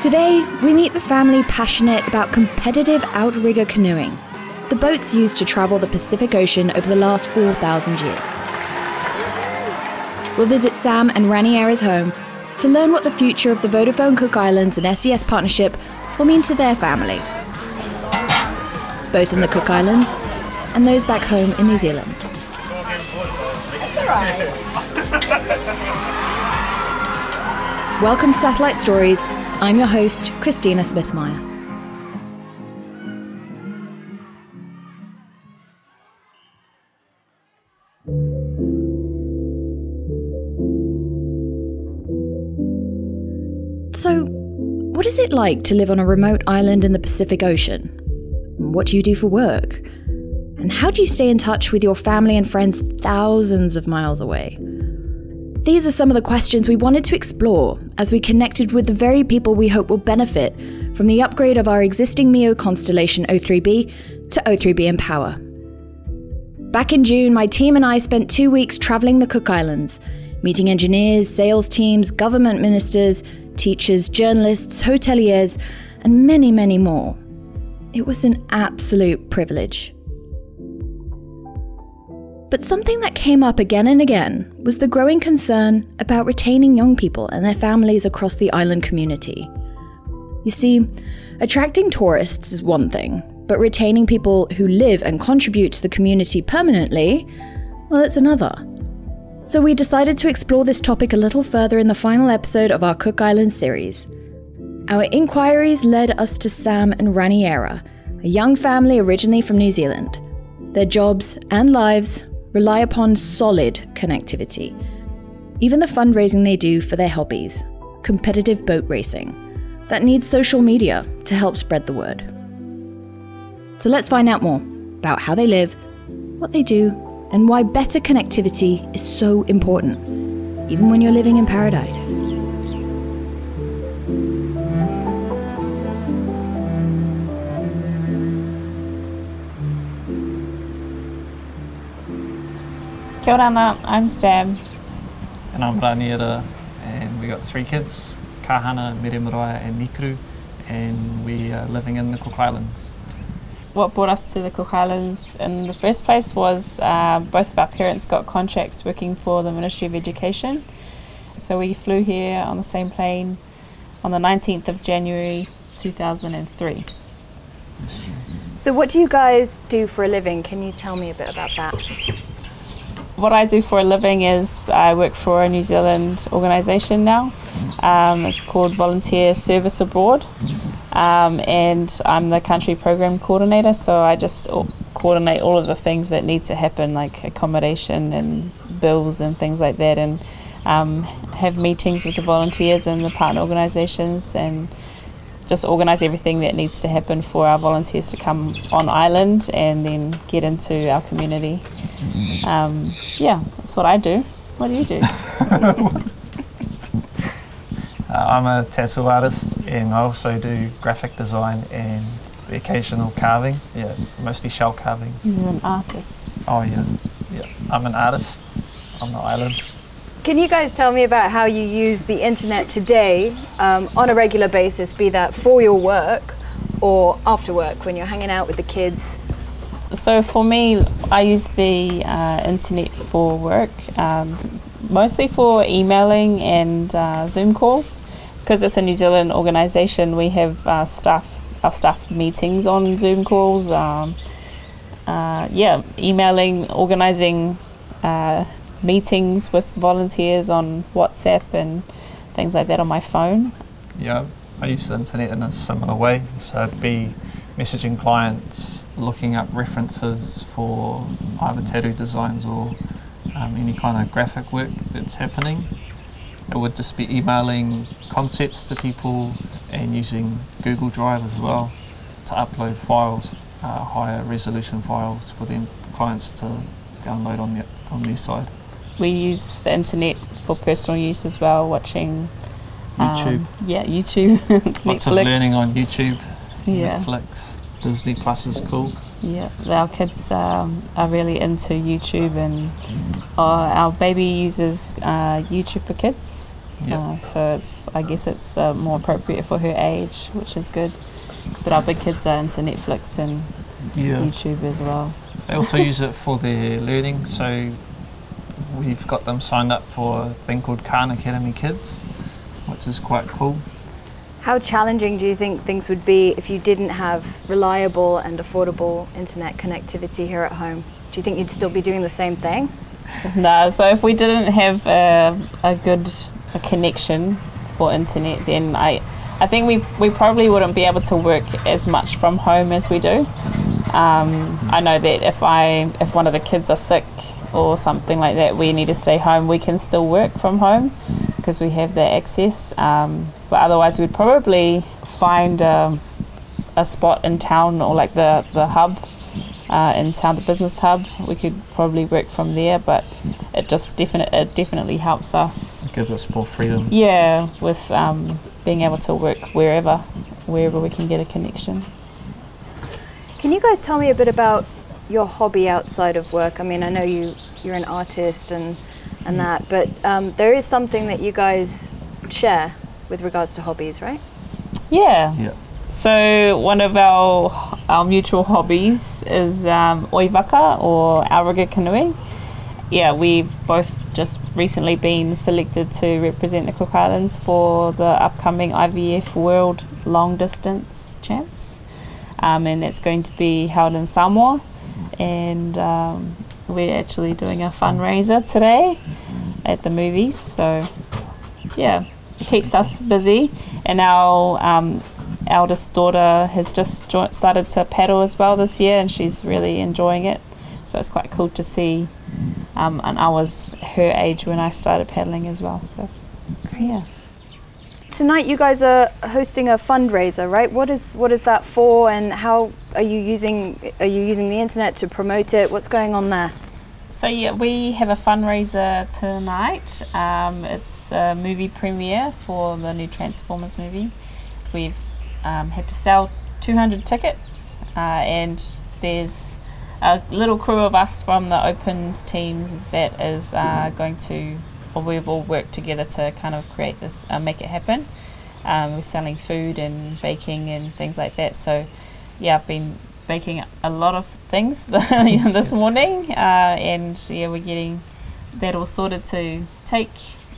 Today, we meet the family passionate about competitive outrigger canoeing, the boats used to travel the Pacific Ocean over the last 4,000 years. We'll visit Sam and Raniera's home to learn what the future of the Vodafone Cook Islands and SES partnership will mean to their family, both in the Cook Islands and those back home in New Zealand. Welcome to Satellite Stories. I'm your host, Kristina Smith-Meyer. So, what is it like to live on a remote island in the Pacific Ocean? What do you do for work? And how do you stay in touch with your family and friends thousands of miles away? These are some of the questions we wanted to explore as we connected with the very people we hope will benefit from the upgrade of our existing MEO constellation O3b to O3b mPOWER. Back in June, my team and I spent two weeks traveling the Cook Islands, meeting engineers, sales teams, government ministers, teachers, journalists, hoteliers, and many, many more. It was an absolute privilege. But something that came up again and again was the growing concern about retaining young people and their families across the island community. You see, attracting tourists is one thing, but retaining people who live and contribute to the community permanently, well, it's another. So we decided to explore this topic a little further in the final episode of our Cook Island series. Our inquiries led us to Sam and Raniera, a young family originally from New Zealand. Their jobs and lives rely upon solid connectivity. Even the fundraising they do for their hobbies, competitive boat racing, that needs social media to help spread the word. So let's find out more about how they live, what they do, and why better connectivity is so important, even when you're living in paradise. Kia orana. I'm Sam. And I'm Raniera, and we got three kids, Kahana, Mirimaraya and Nikru, and we are living in the Cook Islands. What brought us to the Cook Islands in the first place was uh, both of our parents got contracts working for the Ministry of Education. So we flew here on the same plane on the 19th of January 2003. So, what do you guys do for a living? Can you tell me a bit about that? What I do for a living is I work for a New Zealand organisation now. Um, it's called Volunteer Service Abroad. Um, and I'm the country program coordinator, so I just coordinate all of the things that need to happen, like accommodation and bills and things like that, and um, have meetings with the volunteers and the partner organisations, and just organise everything that needs to happen for our volunteers to come on island and then get into our community. Um, yeah, that's what I do. What do you do? Uh, I'm a tattoo artist, and I also do graphic design and the occasional carving. Yeah, mostly shell carving. You're an artist. Oh yeah, yeah. I'm an artist on the island. Can you guys tell me about how you use the internet today um, on a regular basis, be that for your work or after work when you're hanging out with the kids? So for me, I use the uh, internet for work, um, mostly for emailing and uh, Zoom calls. Because it's a New Zealand organisation, we have uh, staff our staff meetings on Zoom calls. Um, uh, yeah, emailing, organising uh, meetings with volunteers on WhatsApp and things like that on my phone. Yeah, I use the internet in a similar way. So I'd be messaging clients, looking up references for either tattoo designs or um, any kind of graphic work that's happening. It would just be emailing concepts to people and using Google Drive as well to upload files, uh, higher resolution files for them clients to download on their, on their side. We use the internet for personal use as well, watching um, YouTube. yeah, YouTube. Lots of learning on YouTube, Yeah. Netflix. Disney Plus is cool. Yeah, our kids um, are really into YouTube, and uh, our baby uses uh, YouTube for kids. Yep. Uh, so it's, I guess it's uh, more appropriate for her age, which is good. But our big kids are into Netflix and Yeah. YouTube as well. They also use it for their learning, so we've got them signed up for a thing called Khan Academy Kids, which is quite cool. How challenging do you think things would be if you didn't have reliable and affordable internet connectivity here at home? Do you think you'd still be doing the same thing? No, so if we didn't have a, a good a connection for internet, then I, I think we, we probably wouldn't be able to work as much from home as we do. Um, I know that if I if one of the kids are sick or something like that, we need to stay home. We can still work from home because we have that access. Um, but otherwise, we'd probably find um, a spot in town or like the the hub uh, in town, the business hub. We could probably work from there, but it just definite it definitely helps us. It gives us more freedom. Yeah, with um, being able to work wherever wherever we can get a connection. Can you guys tell me a bit about your hobby outside of work? I mean, I know you you're an artist and and that, but um, there is something that you guys share with regards to hobbies, right? Yeah. Yeah. So one of our our mutual hobbies is um, oivaka or outrigger canoeing. Yeah, we've both just recently been selected to represent the Cook Islands for the upcoming IVF World Long Distance Champs, um, and that's going to be held in Samoa. And um, we're actually doing a fundraiser today at the movies. So yeah, it keeps us busy. And our um, eldest daughter has just jo- started to paddle as well this year, and she's really enjoying it. So it's quite cool to see. Um, and I was her age when I started paddling as well. So yeah. Tonight, you guys are hosting a fundraiser, right? What is what is that for, and how are you using are you using the internet to promote it? What's going on there? So yeah, we have a fundraiser tonight. Um, it's a movie premiere for the new Transformers movie. We've um, had to sell 200 tickets, uh, and there's a little crew of us from the Opens team that is uh, going to, we've all worked together to kind of create this, uh, make it happen. Um, we're selling food and baking and things like that. So yeah, I've been baking a lot of things this morning, uh, and yeah, we're getting that all sorted to take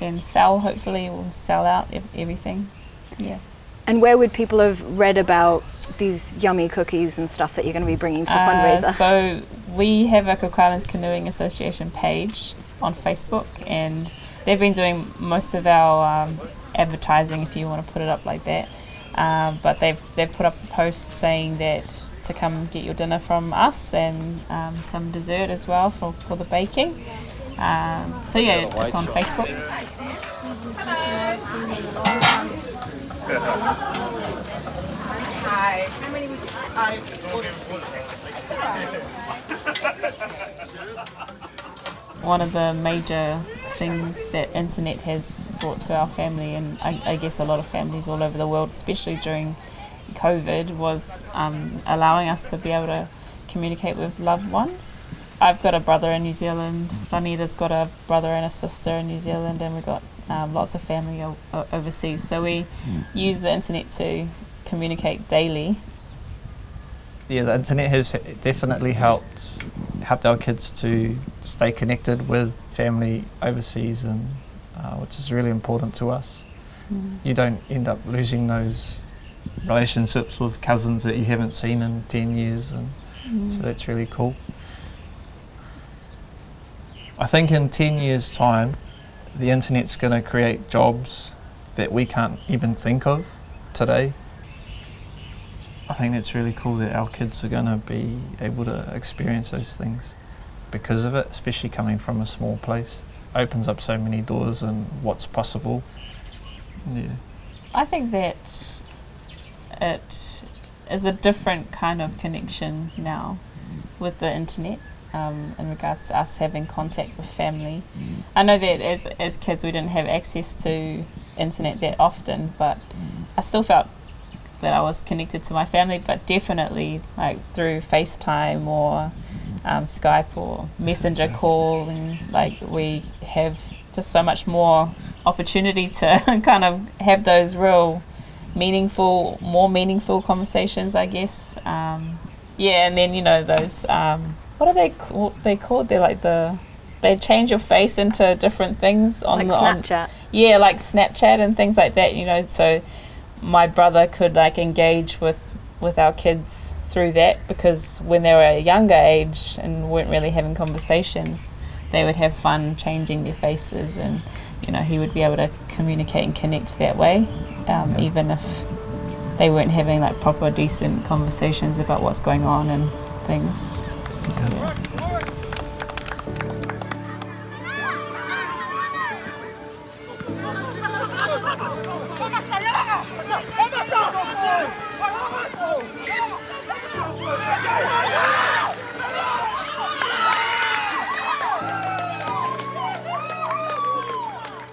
and sell. Hopefully, we'll sell out ev- everything. Yeah. And where would people have read about these yummy cookies and stuff that you're going to be bringing to the Uh, fundraiser? so we have a Cook Islands Canoeing Association page on Facebook, and they've been doing most of our um, advertising, if you want to put it up like that. Um, but they've they've put up a post saying that to come get your dinner from us and um, some dessert as well for, for the baking. Um, so yeah, it's on Facebook. one of the major things that internet has brought to our family, and I, I guess a lot of families all over the world, especially during COVID, was um, allowing us to be able to communicate with loved ones. I've got a brother in New Zealand. Vanita's got a brother and a sister in New Zealand, and we've got um, lots of family o- overseas. So we use the internet to communicate daily. Yeah, the internet has definitely helped helped our kids to stay connected with family overseas, and uh, which is really important to us. You don't end up losing those relationships with cousins that you haven't seen in ten years, and so that's really cool. I think in ten years' time, the internet's going to create jobs that we can't even think of today. I think it's really cool that our kids are going to be able to experience those things because of it, especially coming from a small place. It Opens up so many doors and what's possible. Yeah. I think that it is a different kind of connection now with the internet um, in regards to us having contact with family. I know that as, as kids we didn't have access to internet that often, but I still felt that I was connected to my family, but definitely like through FaceTime or um, Skype or Messenger call, and like we have just so much more opportunity to kind of have those real meaningful, more meaningful conversations, I guess. Um, yeah, and then you know those um, what are they called? They called they're like the they change your face into different things on like the Snapchat. On, yeah, like Snapchat and things like that. You know, so my brother could like engage with with our kids through that because when they were a younger age and weren't really having conversations, they would have fun changing their faces and you know he would be able to communicate and connect that way, um, even if they weren't having like proper decent conversations about what's going on and things. Yeah.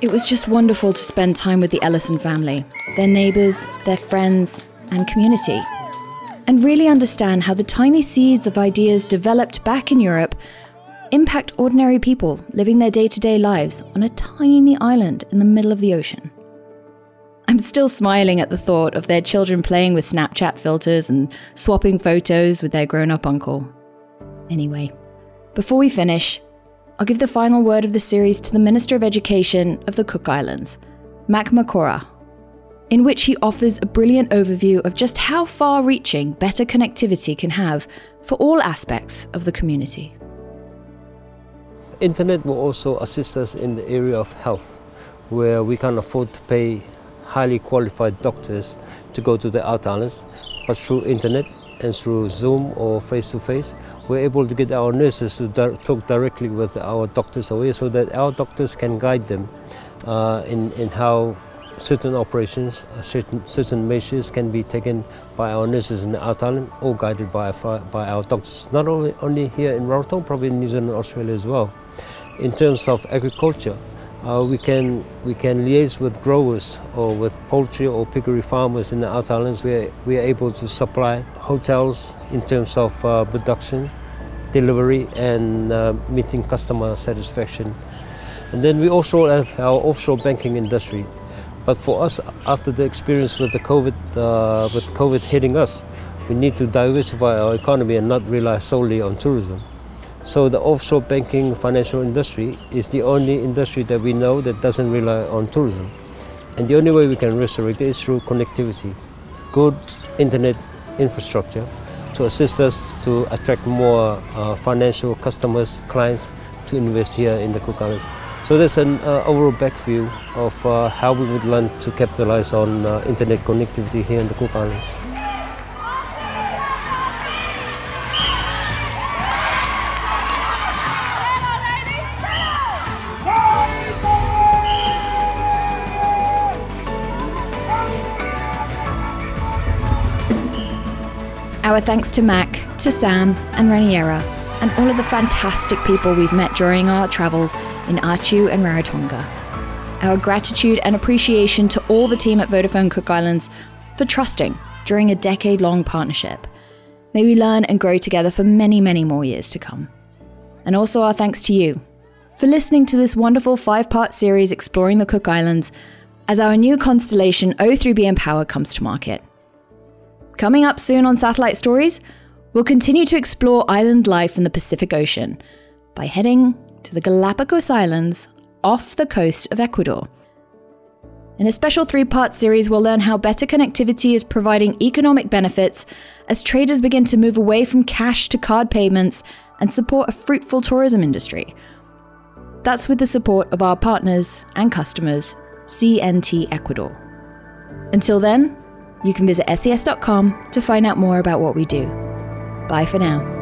It was just wonderful to spend time with the Ellison family, their neighbours, their friends, and community, and really understand how the tiny seeds of ideas developed back in Europe impact ordinary people living their day to day lives on a tiny island in the middle of the ocean. I'm still smiling at the thought of their children playing with Snapchat filters and swapping photos with their grown up uncle. Anyway, before we finish, I'll give the final word of the series to the Minister of Education of the Cook Islands, Mac Mokoroa, in which he offers a brilliant overview of just how far reaching better connectivity can have for all aspects of the community. Internet will also assist us in the area of health, where we can afford to pay highly qualified doctors to go to the out islands, but through internet and through Zoom or face to face, we're able to get our nurses to talk directly with our doctors away so that our doctors can guide them uh, in, in how certain operations, uh, certain, certain measures can be taken by our nurses in out island or guided by, by our doctors, not only, only here in Rarotonga, probably in New Zealand and Australia as well. In terms of agriculture, uh, we can we can liaise with growers or with poultry or piggery farmers in the outer islands. We are, we are able to supply hotels in terms of uh, production delivery and uh, meeting customer satisfaction. And then we also have our offshore banking industry. But for us, after the experience with the COVID, uh, with COVID hitting us, we need to diversify our economy and not rely solely on tourism. So the offshore banking financial industry is the only industry that we know that doesn't rely on tourism. And the only way we can resurrect it is through connectivity, good internet infrastructure, to assist us to attract more uh, financial customers, clients to invest here in the Cook Islands. So there's an uh, overall back view of uh, how we would learn to capitalize on uh, internet connectivity here in the Cook Islands. Our thanks to Mac, to Sam and Raniera, and all of the fantastic people we've met during our travels in Atiu and Rarotonga. Our gratitude and appreciation to all the team at Vodafone Cook Islands for trusting during a decade long partnership. May we learn and grow together for many, many more years to come. And also our thanks to you for listening to this wonderful five part series exploring the Cook Islands as our new constellation O3b mPOWER comes to market. Coming up soon on Satellite Stories, we'll continue to explore island life in the Pacific Ocean by heading to the Galapagos Islands off the coast of Ecuador. In a special three part series, we'll learn how better connectivity is providing economic benefits as traders begin to move away from cash to card payments and support a fruitful tourism industry. That's with the support of our partners and customers, CNT Ecuador. Until then, you can visit ses.com to find out more about what we do. Bye for now.